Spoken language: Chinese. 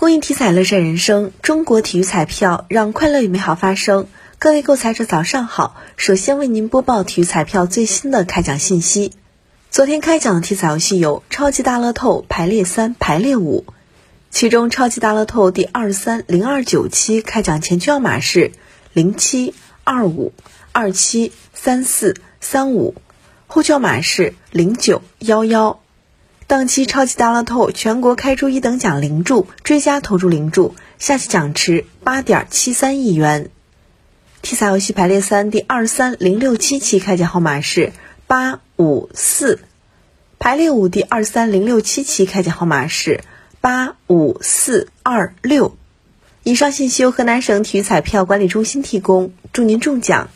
公益体彩乐善人生，中国体育彩票让快乐与美好发生。各位购彩者早上好，首先为您播报体育彩票最新的开奖信息。昨天开奖的体彩游戏有超级大乐透排列三、排列五，其中超级大乐透第二三零二九期开奖前区号码是零七二五二七三四三五，后区号码是零九幺幺。当期超级大乐透全国开出一等奖零注，追加投注零注，下期奖池八点七三亿元。体彩游戏排列三第二三零六七期开奖号码是八五四，排列五第二三零六七期开奖号码是八五四二六。以上信息由河南省体育彩票管理中心提供，祝您中奖！